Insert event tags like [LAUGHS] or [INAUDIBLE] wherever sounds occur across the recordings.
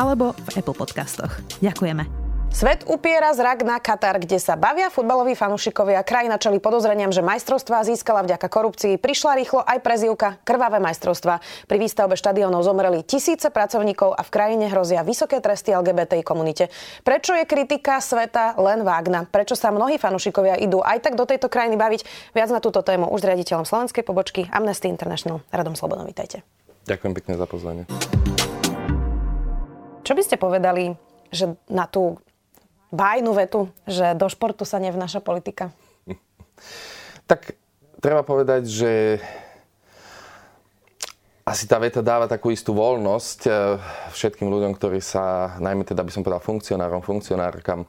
alebo v Apple Podcastoch. Ďakujeme. Svet upiera zrak na Katar, kde sa bavia futbaloví fanúšikovia. Krajina čeli podozreniam, že majstrovstvá získala vďaka korupcii. Prišla rýchlo aj prezivka Krvavé majstrovstva. Pri výstavbe štadiónov zomreli tisíce pracovníkov a v krajine hrozia vysoké tresty LGBTI komunite. Prečo je kritika sveta len vágna? Prečo sa mnohí fanúšikovia idú aj tak do tejto krajiny baviť? Viac na túto tému už s riaditeľom slovenskej pobočky Amnesty International Radom Slobodom. Vítajte. Ďakujem pekne za pozvanie. Čo by ste povedali, že na tú bájnu vetu, že do športu sa nevnáša politika? [LAUGHS] Tak treba povedať, že asi tá veta dáva takú istú voľnosť eh, všetkým ľuďom, ktorí sa, najmä teda by som povedal funkcionárom, funkcionárkam,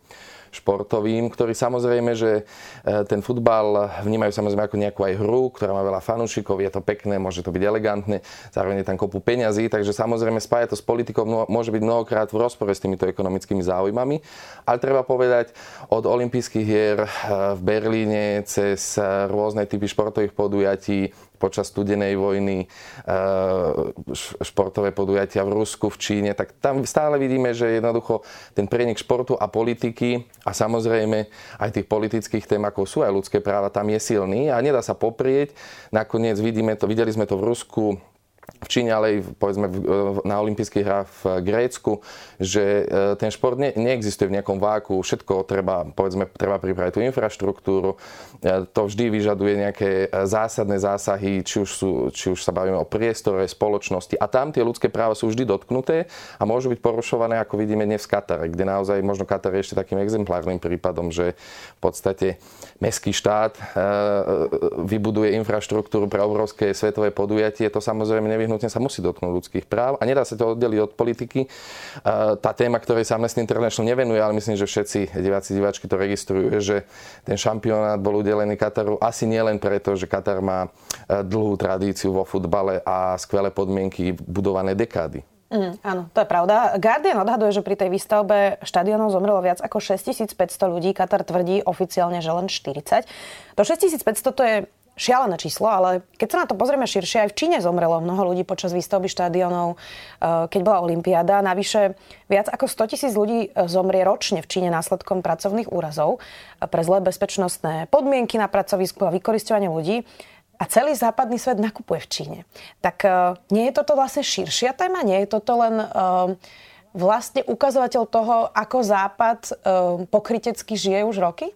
športovým, ktorí samozrejme, že e, ten futbal vnímajú samozrejme ako nejakú aj hru, ktorá má veľa fanúšikov, je to pekné, môže to byť elegantné, zároveň je tam kopu peňazí, takže samozrejme spája to s politikou môže byť mnohokrát v rozpore s týmito ekonomickými záujmami, ale treba povedať od olympijských hier e, v Berlíne cez e, rôzne typy športových podujatí, počas studenej vojny, športové podujatia v Rusku, v Číne, tak tam stále vidíme, že jednoducho ten prenik športu a politiky a samozrejme aj tých politických tém, ako sú aj ľudské práva, tam je silný a nedá sa poprieť. Nakoniec vidíme to, videli sme to v Rusku, v Číne, ale aj povedzme na olympijských hrách v Grécku, že e, ten šport ne, neexistuje v nejakom váku, všetko treba, povedzme, treba pripraviť tú infraštruktúru, to vždy vyžaduje nejaké zásadné zásahy, či už, sú, či už sa bavíme o priestore, spoločnosti. A tam tie ľudské práva sú vždy dotknuté a môžu byť porušované, ako vidíme dnes v Katare, kde naozaj možno Katar je ešte takým exemplárnym prípadom, že v podstate mestský štát vybuduje infraštruktúru pre obrovské svetové podujatie, to samozrejme nevyhnutne sa musí dotknúť ľudských práv a nedá sa to oddeliť od politiky. Tá téma, ktorej sa Amnesty International nevenuje, ale myslím, že všetci diváci, diváčky to registrujú, je, že ten šampionát bol udelený Kataru asi nielen preto, že Katar má e, dlhú tradíciu vo futbale a skvelé podmienky budované dekády. Mm, áno, to je pravda. Guardian odhaduje, že pri tej výstavbe štadionov zomrelo viac ako 6500 ľudí. Katar tvrdí oficiálne, že len 40. To 6500 to je šialené číslo, ale keď sa na to pozrieme širšie, aj v Číne zomrelo mnoho ľudí počas výstavby štádionov, eh, keď bola Olympiáda. Navyše viac ako 100 tisíc ľudí eh, zomrie ročne v Číne následkom pracovných úrazov eh, pre zlé bezpečnostné podmienky na pracovisku a vykoristovanie ľudí. A celý západný svet nakupuje v Číne. Tak nie je toto vlastne širšia téma? Nie je toto len vlastne ukazovateľ toho, ako Západ pokrytecky žije už roky?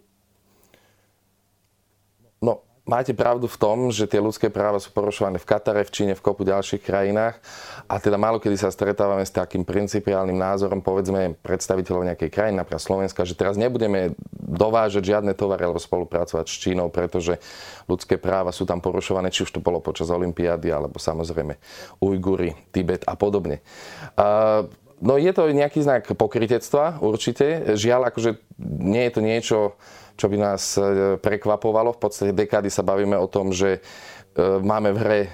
Máte pravdu v tom, že tie ľudské práva sú porušované v Katare, v Číne, v kopu ďalších krajinách a teda málo kedy sa stretávame s takým principiálnym názorom, povedzme predstaviteľov nejakej krajiny, napríklad Slovenska, že teraz nebudeme dovážať žiadne tovary alebo spolupracovať s Čínou, pretože ľudské práva sú tam porušované, či už to bolo počas Olympiády, alebo samozrejme Ujgury, Tibet a podobne. Uh, No je to nejaký znak pokritectva, určite. Žiaľ, akože nie je to niečo, čo by nás e, prekvapovalo. V podstate dekády sa bavíme o tom, že e, máme v hre e,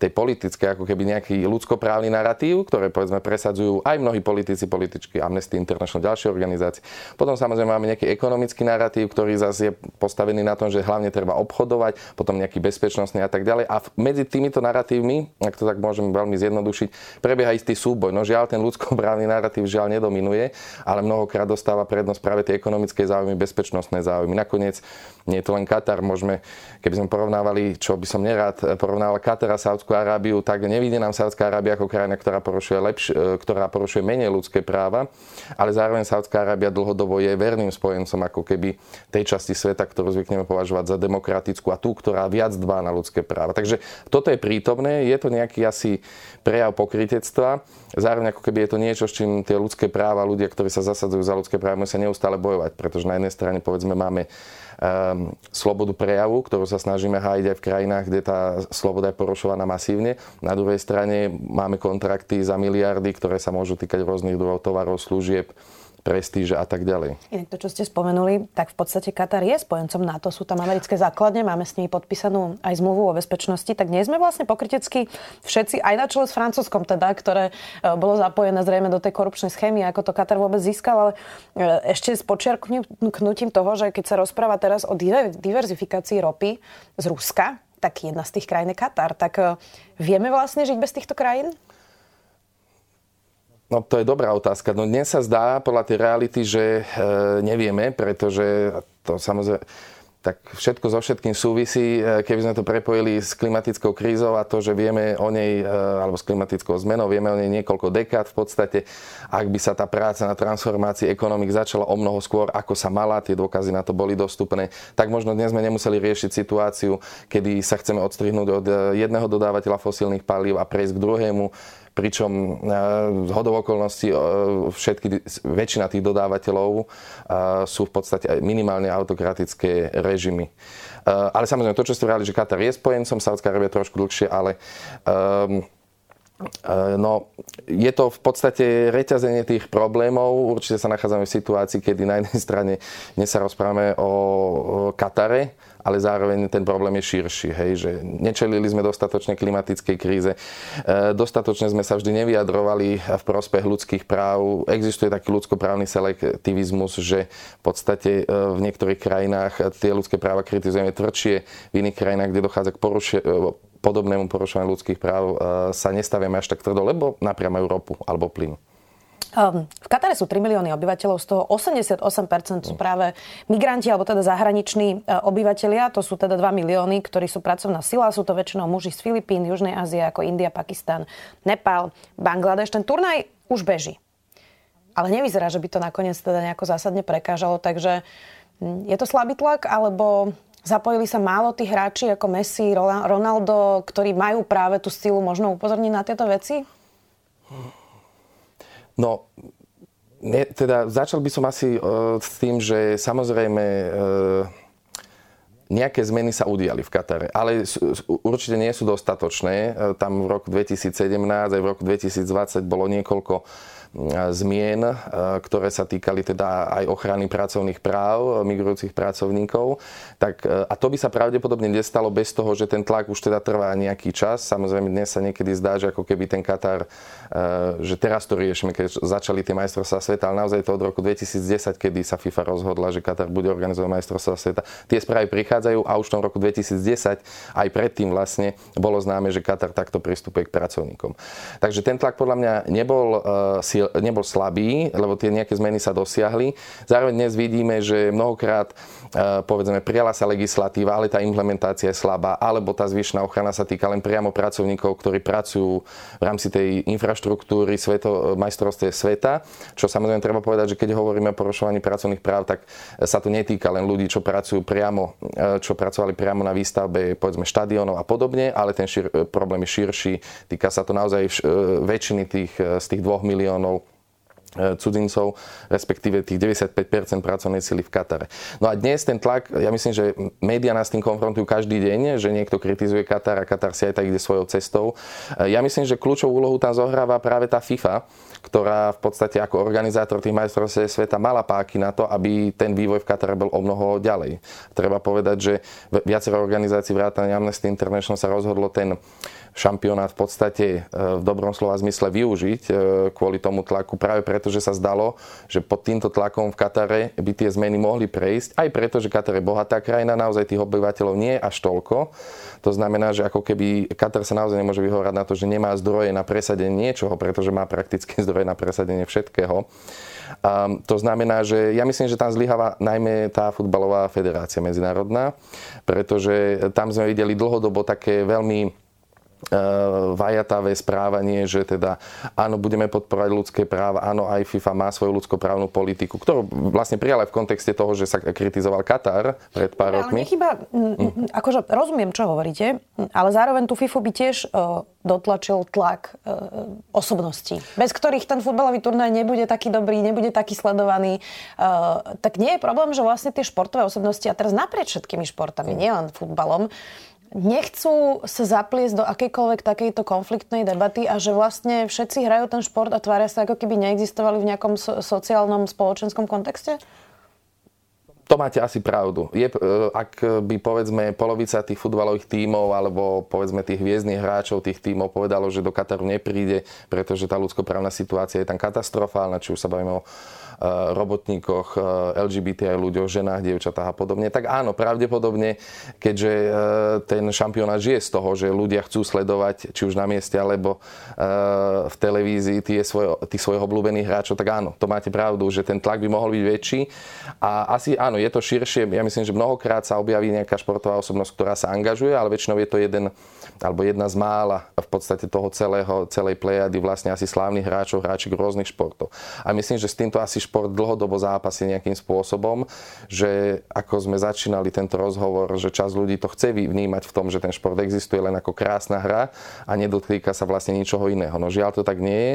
tej politické, ako keby nejaký ľudskoprávny narratív, ktoré povedzme presadzujú aj mnohí politici, političky, Amnesty International, ďalšie organizácie. Potom samozrejme máme nejaký ekonomický narratív, ktorý zase je postavený na tom, že hlavne treba obchodovať, potom nejaký bezpečnostný a tak ďalej. A medzi týmito narratívmi, ak to tak môžem veľmi zjednodušiť, prebieha istý súboj. No žiaľ, ten ľudskoprávny narratív žiaľ nedominuje, ale mnohokrát dostáva prednosť práve tie ekonomické záujmy, bezpečnostné záujmy. Nakoniec nie je to len Katar, môžeme, keby sme porovnávali, čo by som nerád porovnával Katar a Saudskú Arábiu, tak nevidie nám Saudská Arábia ako krajina, ktorá porušuje, lepš- e, ktorá porušuje menej ľudské práva, ale zároveň Saudská Arábia dlhodobo je verným spojencom ako keby tej časti sveta, ktorú zvykneme považovať za demokratickú a tú, ktorá viac dbá na ľudské práva. Takže toto je prítomné, je to nejaký asi prejav pokritectva, zároveň ako keby je to niečo, s čím tie ľudské práva, ľudia, ktorí sa zasadzujú za ľudské práva, musia neustále bojovať, pretože na jednej strane povedzme máme um, slobodu prejavu, ktorú sa snažíme hájiť aj v krajinách, kde tá sloboda je porušovaná masívne. Na druhej strane máme kontrakty za miliardy, ktoré sa môžu týkať rôznych druhov tovarov, služieb, prestíže a tak ďalej. Inak to, čo ste spomenuli, tak v podstate Katar je spojencom NATO, sú tam americké základne, máme s nimi podpísanú aj zmluvu o bezpečnosti, tak nie sme vlastne pokrytecky všetci, aj na čele s Francúzskom teda, ktoré e, bolo zapojené zrejme do tej korupčnej schémy, ako to Katar vôbec získal, ale e, ešte s počiarknutím toho, že keď sa rozpráva teraz o diverzifikácii ropy z Ruska, tak jedna z tých krajín je Katar. Tak e, vieme vlastne žiť bez týchto krajín? No to je dobrá otázka. No dnes sa zdá podľa tej reality, že e, nevieme, pretože to samozrejme tak všetko so všetkým súvisí, e, keby sme to prepojili s klimatickou krízou a to, že vieme o nej, e, alebo s klimatickou zmenou, vieme o nej niekoľko dekád v podstate, ak by sa tá práca na transformácii ekonomik začala o mnoho skôr, ako sa mala, tie dôkazy na to boli dostupné, tak možno dnes sme nemuseli riešiť situáciu, kedy sa chceme odstrihnúť od jedného dodávateľa fosílnych palív a prejsť k druhému pričom e, z hodov okolností e, všetky, väčšina tých dodávateľov e, sú v podstate minimálne autokratické režimy. Ale samozrejme, to, čo ste vrali, že Katar je spojencom, Saudská Arábia trošku dlhšie, ale um, No, je to v podstate reťazenie tých problémov. Určite sa nachádzame v situácii, kedy na jednej strane dnes sa rozprávame o Katare, ale zároveň ten problém je širší. Hej, že nečelili sme dostatočne klimatickej kríze, e, dostatočne sme sa vždy nevyjadrovali v prospech ľudských práv. Existuje taký ľudskoprávny selektivizmus, že v podstate e, v niektorých krajinách tie ľudské práva kritizujeme tvrdšie, v iných krajinách, kde dochádza k porušeniu e, podobnému porušovaniu ľudských práv sa nestaviame až tak tvrdo, lebo napriamajú ropu alebo plyn. Ehm, v Katare sú 3 milióny obyvateľov, z toho 88% sú práve migranti, alebo teda zahraniční e, obyvateľia. To sú teda 2 milióny, ktorí sú pracovná sila. Sú to väčšinou muži z Filipín, Južnej Ázie, ako India, Pakistan, Nepal, Bangladeš. Ten turnaj už beží. Ale nevyzerá, že by to nakoniec teda nejako zásadne prekážalo. Takže hm, je to slabý tlak, alebo Zapojili sa málo tých hráči ako Messi, Ronaldo, ktorí majú práve tú silu možno upozorniť na tieto veci? No, ne, teda začal by som asi uh, s tým, že samozrejme uh, nejaké zmeny sa udiali v Katare, ale určite nie sú dostatočné. E, tam v roku 2017 aj v roku 2020 bolo niekoľko zmien, e, ktoré sa týkali teda aj ochrany pracovných práv migrujúcich pracovníkov. Tak, e, a to by sa pravdepodobne nestalo bez toho, že ten tlak už teda trvá nejaký čas. Samozrejme dnes sa niekedy zdá, že ako keby ten Katar, e, že teraz to riešime, keď začali tie majstrovstvá sveta, ale naozaj to od roku 2010, kedy sa FIFA rozhodla, že Katar bude organizovať majstrovstvá sveta. Tie správy prichádzajú a už v tom roku 2010 aj predtým vlastne bolo známe, že Katar takto pristupuje k pracovníkom. Takže ten tlak podľa mňa nebol uh, nebol slabý, lebo tie nejaké zmeny sa dosiahli. Zároveň dnes vidíme, že mnohokrát e, povedzme prijala sa legislatíva, ale tá implementácia je slabá, alebo tá zvyšná ochrana sa týka len priamo pracovníkov, ktorí pracujú v rámci tej infraštruktúry sveto, majstrovstve sveta. Čo samozrejme treba povedať, že keď hovoríme o porušovaní pracovných práv, tak sa to netýka len ľudí, čo pracujú priamo, e, čo pracovali priamo na výstavbe povedzme štadiónov a podobne, ale ten šir, problém je širší. Týka sa to naozaj e, väčšiny tých, z tých dvoch miliónov cudzincov, respektíve tých 95% pracovnej sily v Katare. No a dnes ten tlak, ja myslím, že médiá nás tým konfrontujú každý deň, že niekto kritizuje Katar a Katar si aj tak ide svojou cestou. E, ja myslím, že kľúčovú úlohu tam zohráva práve tá FIFA, ktorá v podstate ako organizátor tých majstrovstiev sveta mala páky na to, aby ten vývoj v Katare bol o mnoho ďalej. Treba povedať, že viacero organizácií vrátane Amnesty International sa rozhodlo ten šampionát v podstate e, v dobrom slova zmysle využiť e, kvôli tomu tlaku, práve preto, že sa zdalo, že pod týmto tlakom v Katare by tie zmeny mohli prejsť, aj preto, že Katar je bohatá krajina, naozaj tých obyvateľov nie je až toľko. To znamená, že ako keby Katar sa naozaj nemôže vyhovárať na to, že nemá zdroje na presadenie niečoho, pretože má prakticky [LAUGHS] zdroje na presadenie všetkého. Um, to znamená, že ja myslím, že tam zlyháva najmä tá futbalová federácia medzinárodná, pretože tam sme videli dlhodobo také veľmi vajatavé správanie, že teda áno, budeme podporovať ľudské práva, áno, aj FIFA má svoju ľudskoprávnu politiku, ktorú vlastne prijala v kontexte toho, že sa kritizoval Katar pred pár ale rokmi. Nechyba, mm. akože rozumiem, čo hovoríte, ale zároveň tú FIFA by tiež uh, dotlačil tlak uh, osobností, bez ktorých ten futbalový turnaj nebude taký dobrý, nebude taký sledovaný. Uh, tak nie je problém, že vlastne tie športové osobnosti, a teraz naprieč všetkými športami, mm. nielen futbalom, nechcú sa zapliesť do akejkoľvek takejto konfliktnej debaty a že vlastne všetci hrajú ten šport a tvária sa, ako keby neexistovali v nejakom so- sociálnom, spoločenskom kontexte? To máte asi pravdu. Je, e, ak by povedzme polovica tých futbalových tímov alebo povedzme tých hviezdnych hráčov tých tímov povedalo, že do Kataru nepríde, pretože tá ľudskoprávna situácia je tam katastrofálna, či už sa bavíme o robotníkoch, eh, LGBT ľuďoch, ženách, dievčatách a podobne, tak áno, pravdepodobne, keďže eh, ten šampionát žije z toho, že ľudia chcú sledovať, či už na mieste, alebo v televízii tie svoj, tých svojich obľúbených hráčov, tak áno, to máte pravdu, že ten tlak by mohol byť väčší. A asi áno, je to širšie. Ja myslím, že mnohokrát sa objaví nejaká športová osobnosť, ktorá sa angažuje, ale väčšinou je to jeden alebo jedna z mála v podstate toho celého, celej plejady vlastne asi slávnych hráčov, hráčik rôznych športov. A myslím, že s týmto asi šport dlhodobo zápasí nejakým spôsobom, že ako sme začínali tento rozhovor, že čas ľudí to chce vnímať v tom, že ten šport existuje len ako krásna hra a nedotýka sa vlastne ničoho iného. No žiaľ to tak nie je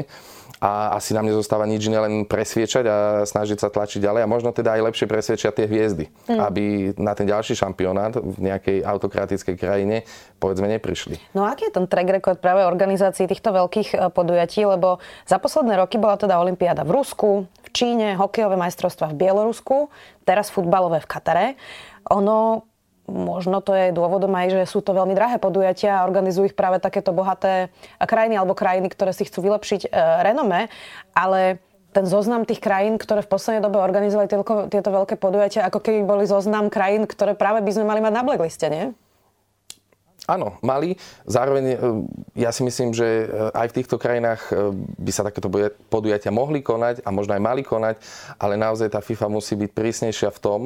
a asi nám nezostáva nič iné, len presviečať a snažiť sa tlačiť ďalej a možno teda aj lepšie presviečať tie hviezdy, mm. aby na ten ďalší šampionát v nejakej autokratickej krajine povedzme neprišli. No a aký je ten track record práve organizácií týchto veľkých e, podujatí, lebo za posledné roky bola teda Olympiáda v Rusku, v Číne, hokejové majstrovstvá v Bielorusku, teraz futbalové v Katare. Ono možno to je dôvodom aj, že sú to veľmi drahé podujatia a organizujú ich práve takéto bohaté krajiny alebo krajiny, ktoré si chcú vylepšiť e, renome, ale ten zoznam tých krajín, ktoré v poslednej dobe organizovali tieto, tieto veľké podujatia, ako keby boli zoznam krajín, ktoré práve by sme mali mať na blackliste, nie? Áno, mali. Zároveň e, ja si myslím, že e, aj v týchto krajinách e, by sa takéto podujatia mohli konať a možno aj mali konať, ale naozaj tá FIFA musí byť prísnejšia v tom,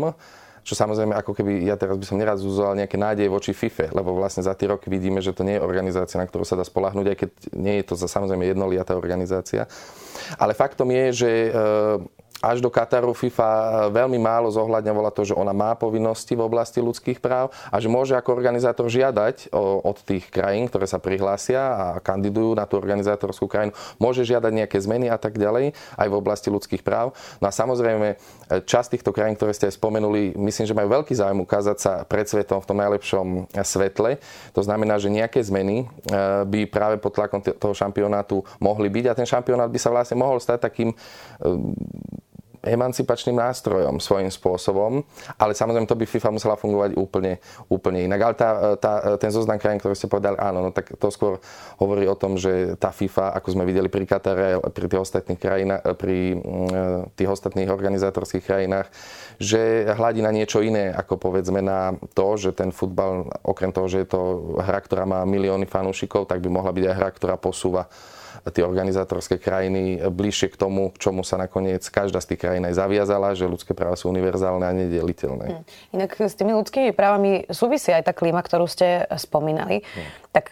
čo samozrejme ako keby, ja teraz by som neraz uzoval nejaké nádeje voči FIFA, lebo vlastne za tie roky vidíme, že to nie je organizácia, na ktorú sa dá spolahnúť, aj keď nie je to za samozrejme jednoliatá organizácia. Ale faktom je, že až do Kataru FIFA veľmi málo zohľadňovala to, že ona má povinnosti v oblasti ľudských práv a že môže ako organizátor žiadať od tých krajín, ktoré sa prihlásia a kandidujú na tú organizátorskú krajinu, môže žiadať nejaké zmeny a tak ďalej aj v oblasti ľudských práv. No a samozrejme, časť týchto krajín, ktoré ste aj spomenuli, myslím, že majú veľký záujem ukázať sa pred svetom v tom najlepšom svetle. To znamená, že nejaké zmeny eh, by práve pod tlakom toho šampionátu mohli byť a ten šampionát by sa vlastne mohol stať takým eh, emancipačným nástrojom svojím spôsobom, ale samozrejme to by FIFA musela fungovať úplne, úplne inak. Ale tá, tá, ten zoznam krajín, ktorý ste povedali, áno, no tak to skôr hovorí o tom, že tá FIFA, ako sme videli pri Katare, pri tých ostatných krajinách, pri mm, tých ostatných organizátorských krajinách, že hľadí na niečo iné, ako povedzme na to, že ten futbal, okrem toho, že je to hra, ktorá má milióny fanúšikov, tak by mohla byť aj hra, ktorá posúva tie organizátorské krajiny bližšie k tomu, k čomu sa nakoniec každá z tých krajín aj zaviazala, že ľudské práva sú univerzálne a nedeliteľné. Hmm. Inak s tými ľudskými právami súvisí aj tá klíma, ktorú ste spomínali. Hmm. Tak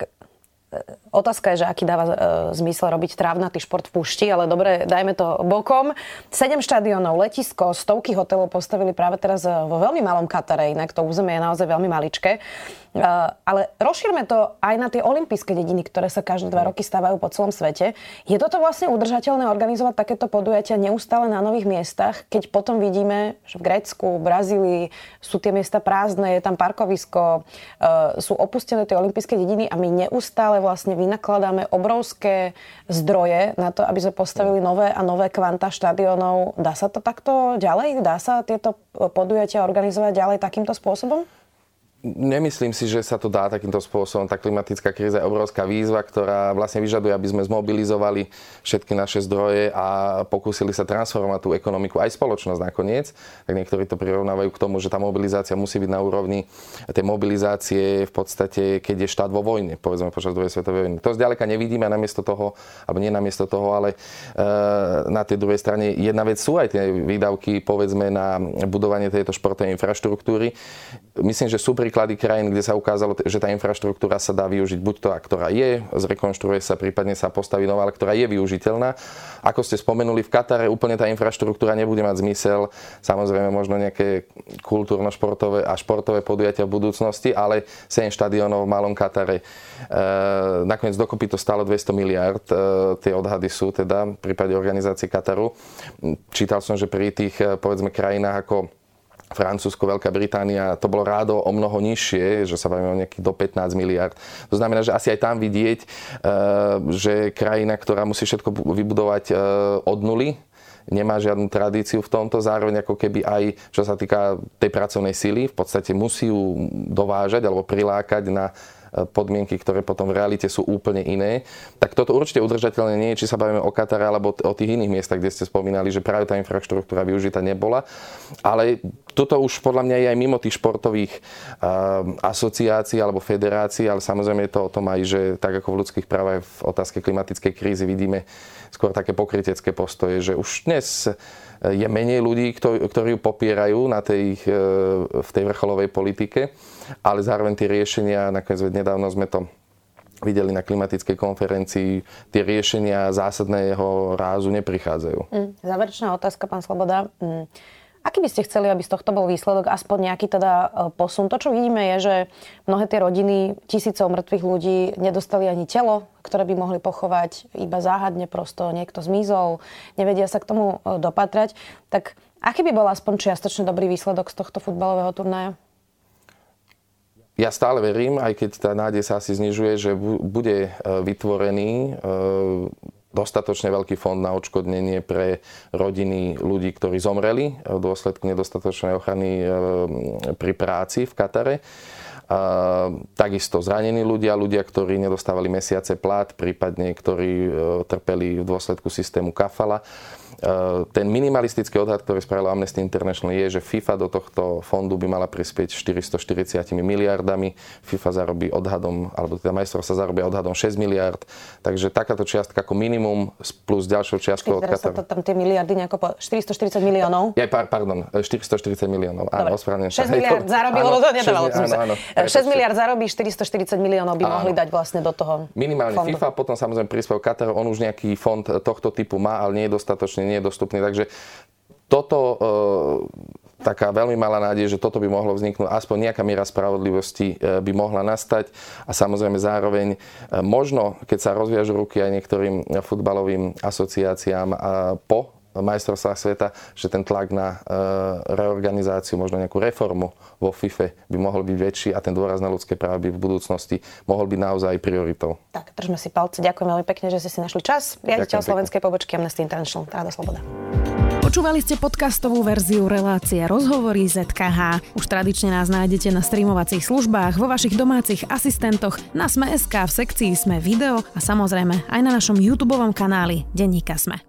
Otázka je, že aký dáva e, zmysel robiť trávnatý šport v púšti, ale dobre, dajme to bokom. Sedem štadionov, letisko, stovky hotelov postavili práve teraz vo veľmi malom Katare, inak to územie je naozaj veľmi maličké. E, ale rozšírme to aj na tie olympijské dediny, ktoré sa každé dva roky stávajú po celom svete. Je toto vlastne udržateľné organizovať takéto podujatia neustále na nových miestach, keď potom vidíme, že v Grécku, v Brazílii sú tie miesta prázdne, je tam parkovisko, e, sú opustené tie olympijské dediny a my neustále vlastne vynakladáme obrovské zdroje na to, aby sme postavili nové a nové kvanta štadionov. Dá sa to takto ďalej? Dá sa tieto podujatia organizovať ďalej takýmto spôsobom? Nemyslím si, že sa to dá takýmto spôsobom. Tá klimatická kríza je obrovská výzva, ktorá vlastne vyžaduje, aby sme zmobilizovali všetky naše zdroje a pokúsili sa transformovať tú ekonomiku aj spoločnosť nakoniec. Tak niektorí to prirovnávajú k tomu, že tá mobilizácia musí byť na úrovni tej mobilizácie v podstate, keď je štát vo vojne, povedzme počas druhej svetovej vojny. To zďaleka nevidíme a namiesto toho, alebo nie namiesto toho, ale e, na tej druhej strane jedna vec sú aj tie výdavky, povedzme, na budovanie tejto športovej infraštruktúry. Myslím, že sú pri príklady krajín, kde sa ukázalo, že tá infraštruktúra sa dá využiť buď to, ktorá je, zrekonštruuje sa, prípadne sa postaví nová, ale ktorá je využiteľná. Ako ste spomenuli, v Katare úplne tá infraštruktúra nebude mať zmysel. Samozrejme možno nejaké kultúrno-športové a športové podujatia v budúcnosti, ale 7 štadionov v malom Katare. E, nakoniec dokopy to stalo 200 miliard. E, tie odhady sú teda v prípade organizácie Kataru. Čítal som, že pri tých povedzme krajinách ako Francúzsko, Veľká Británia, to bolo rádo o mnoho nižšie, že sa bavíme o nejakých do 15 miliard. To znamená, že asi aj tam vidieť, že krajina, ktorá musí všetko vybudovať od nuly, nemá žiadnu tradíciu v tomto, zároveň ako keby aj čo sa týka tej pracovnej sily, v podstate musí ju dovážať alebo prilákať na e, podmienky, ktoré potom v realite sú úplne iné, tak toto určite udržateľné nie je, či sa bavíme o Katare alebo o tých iných miestach, kde ste spomínali, že práve tá infraštruktúra využita nebola. Ale toto už podľa mňa je aj mimo tých športových uh, asociácií alebo federácií, ale samozrejme je to o tom aj, že tak ako v ľudských právach v otázke klimatickej krízy vidíme skôr také pokrytecké postoje, že už dnes je menej ľudí, ktorí ju popierajú na tej, e, v tej vrcholovej politike, ale zároveň tie riešenia, nakoniec nedávno sme to videli na klimatickej konferencii, tie riešenia zásadného rázu neprichádzajú. Mm, záverečná otázka, pán Sloboda. Aký by ste chceli, aby z tohto bol výsledok, aspoň nejaký teda e, posun? To, čo vidíme, je, že mnohé tie rodiny tisícov mŕtvych ľudí nedostali ani telo, ktoré by mohli pochovať iba záhadne, prosto niekto zmizol, nevedia sa k tomu e, dopatrať. Tak aký by bol aspoň čiastočne dobrý výsledok z tohto futbalového turnaja? Ja stále verím, aj keď tá nádej sa asi znižuje, že bude e, vytvorený dostatočne veľký fond na odškodnenie pre rodiny ľudí, ktorí zomreli v dôsledku nedostatočnej ochrany e, pri práci v Katare. A takisto zranení ľudia, ľudia, ktorí nedostávali mesiace plát, prípadne ktorí e, trpeli v dôsledku systému kafala. Eh, ten minimalistický odhad, ktorý spravila Amnesty International, je, že FIFA do tohto fondu by mala prispieť 440 miliardami. FIFA zarobí odhadom, alebo teda majstrov sa zarobí odhadom 6 miliard. Takže takáto čiastka ako minimum plus ďalšou čiastkou od Kataru. Tam tie miliardy nejako po 440 miliónov. Ja, pardon, 440 miliónov. Áno, ospravedlňujem 6 miliard zarobí, lebo to nedávalo 6, 6 miliard zarobí, 440 miliónov by áno. mohli dať vlastne do toho Minimálne fondu. FIFA, potom samozrejme príspevok Katar, on už nejaký fond tohto typu má, ale nie je dostatočne nie je dostupný. Takže toto e, taká veľmi malá nádej, že toto by mohlo vzniknúť, aspoň nejaká miera spravodlivosti e, by mohla nastať a samozrejme zároveň e, možno, keď sa rozviažu ruky aj niektorým futbalovým asociáciám po majstrovstvách sveta, že ten tlak na reorganizáciu, možno nejakú reformu vo FIFA by mohol byť väčší a ten dôraz na ľudské práva by v budúcnosti mohol byť naozaj prioritou. Tak, držme si palce. Ďakujem veľmi pekne, že ste si našli čas. Riaditeľ Slovenskej pobočky Amnesty International. Ráda Sloboda. Počúvali ste podcastovú verziu relácie Rozhovory ZKH. Už tradične nás nájdete na streamovacích službách, vo vašich domácich asistentoch, na Sme.sk, v sekcii Sme video a samozrejme aj na našom YouTube kanáli Denníka Sme.